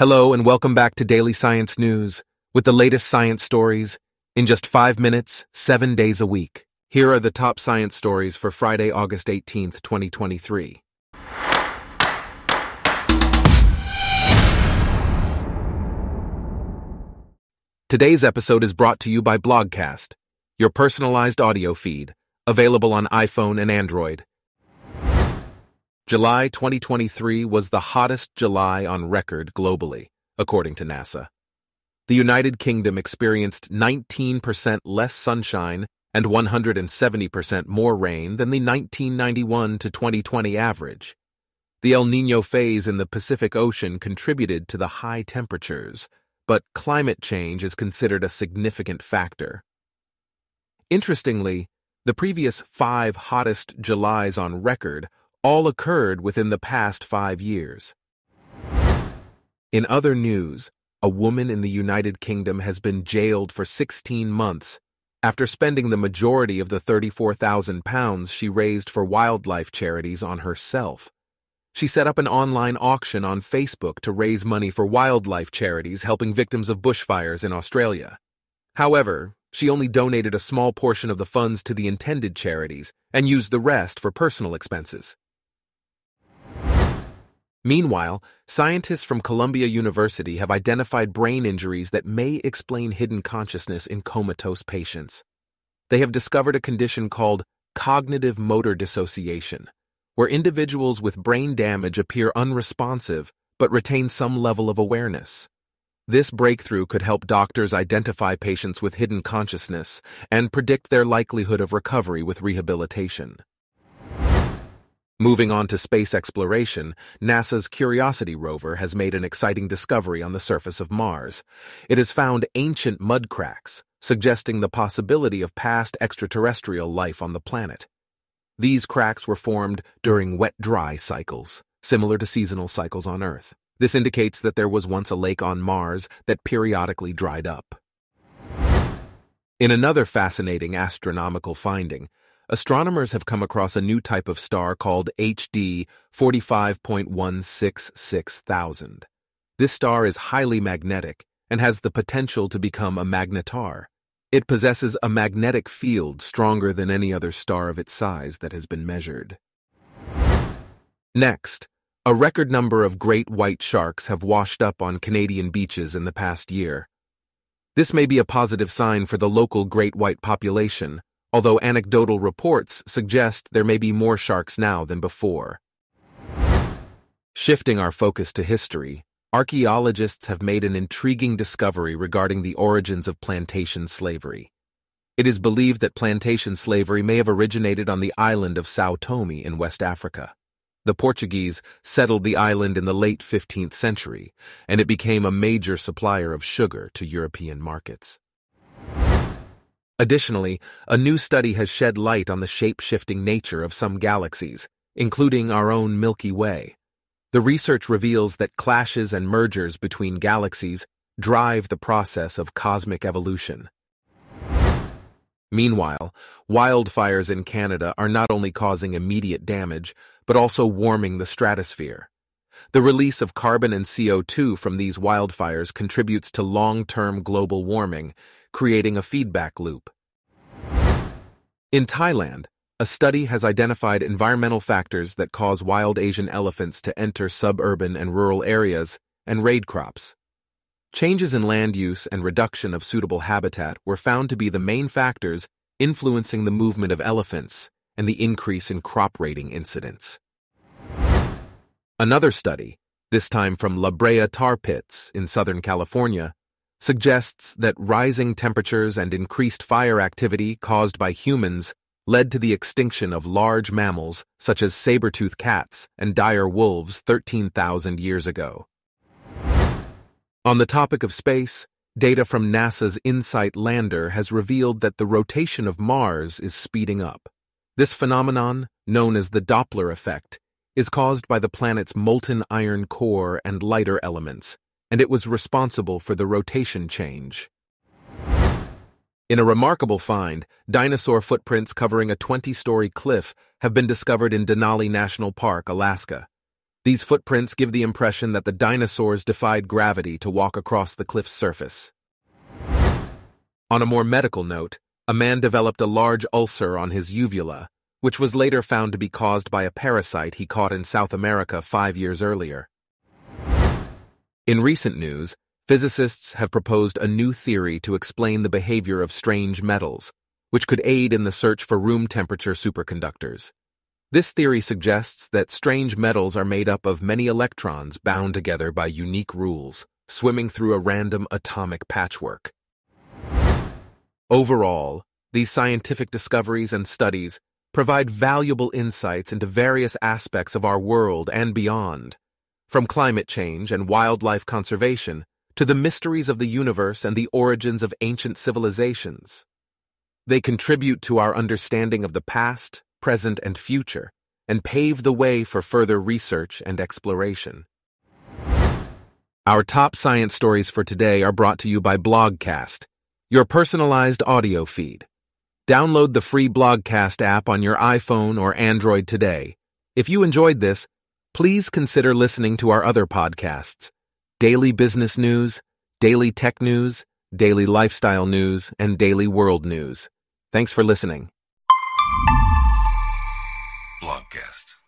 Hello and welcome back to Daily Science News with the latest science stories in just five minutes, seven days a week. Here are the top science stories for Friday, August 18th, 2023. Today's episode is brought to you by Blogcast, your personalized audio feed, available on iPhone and Android. July 2023 was the hottest July on record globally, according to NASA. The United Kingdom experienced 19% less sunshine and 170% more rain than the 1991 to 2020 average. The El Nino phase in the Pacific Ocean contributed to the high temperatures, but climate change is considered a significant factor. Interestingly, the previous five hottest Julys on record all occurred within the past five years. In other news, a woman in the United Kingdom has been jailed for 16 months after spending the majority of the £34,000 she raised for wildlife charities on herself. She set up an online auction on Facebook to raise money for wildlife charities helping victims of bushfires in Australia. However, she only donated a small portion of the funds to the intended charities and used the rest for personal expenses. Meanwhile, scientists from Columbia University have identified brain injuries that may explain hidden consciousness in comatose patients. They have discovered a condition called cognitive motor dissociation, where individuals with brain damage appear unresponsive but retain some level of awareness. This breakthrough could help doctors identify patients with hidden consciousness and predict their likelihood of recovery with rehabilitation. Moving on to space exploration, NASA's Curiosity rover has made an exciting discovery on the surface of Mars. It has found ancient mud cracks, suggesting the possibility of past extraterrestrial life on the planet. These cracks were formed during wet-dry cycles, similar to seasonal cycles on Earth. This indicates that there was once a lake on Mars that periodically dried up. In another fascinating astronomical finding, astronomers have come across a new type of star called HD 45.166,000. This star is highly magnetic and has the potential to become a magnetar. It possesses a magnetic field stronger than any other star of its size that has been measured. Next, a record number of great white sharks have washed up on Canadian beaches in the past year. This may be a positive sign for the local great white population, although anecdotal reports suggest there may be more sharks now than before. Shifting our focus to history, archaeologists have made an intriguing discovery regarding the origins of plantation slavery. It is believed that plantation slavery may have originated on the island of Sao Tome in West Africa. The Portuguese settled the island in the late 15th century, and it became a major supplier of sugar to European markets. Additionally, a new study has shed light on the shape-shifting nature of some galaxies, including our own Milky Way. The research reveals that clashes and mergers between galaxies drive the process of cosmic evolution. Meanwhile, wildfires in Canada are not only causing immediate damage, but also warming the stratosphere. The release of carbon and CO2 from these wildfires contributes to long-term global warming, creating a feedback loop. In Thailand, a study has identified environmental factors that cause wild Asian elephants to enter suburban and rural areas and raid crops. Changes in land use and reduction of suitable habitat were found to be the main factors influencing the movement of elephants and the increase in crop raiding incidents. Another study, this time from La Brea tar pits in Southern California, suggests that rising temperatures and increased fire activity caused by humans led to the extinction of large mammals such as saber-toothed cats and dire wolves 13,000 years ago. On the topic of space, data from NASA's InSight lander has revealed that the rotation of Mars is speeding up. This phenomenon, known as the Doppler effect, is caused by the planet's molten iron core and lighter elements, and it was responsible for the rotation change. In a remarkable find, dinosaur footprints covering a 20-story cliff have been discovered in Denali National Park, Alaska. These footprints give the impression that the dinosaurs defied gravity to walk across the cliff's surface. On a more medical note, a man developed a large ulcer on his uvula, which was later found to be caused by a parasite he caught in South America five years earlier. In recent news, physicists have proposed a new theory to explain the behavior of strange metals, which could aid in the search for room temperature superconductors. This theory suggests that strange metals are made up of many electrons bound together by unique rules, swimming through a random atomic patchwork. Overall, these scientific discoveries and studies provide valuable insights into various aspects of our world and beyond, from climate change and wildlife conservation to the mysteries of the universe and the origins of ancient civilizations. They contribute to our understanding of the past, present, and future, and pave the way for further research and exploration. Our top science stories for today are brought to you by Blogcast, your personalized audio feed. Download the free Blogcast app on your iPhone or Android today. If you enjoyed this, please consider listening to our other podcasts Daily Business News, Daily Tech News, Daily Lifestyle News, and Daily World News. Thanks for listening. Blogcast.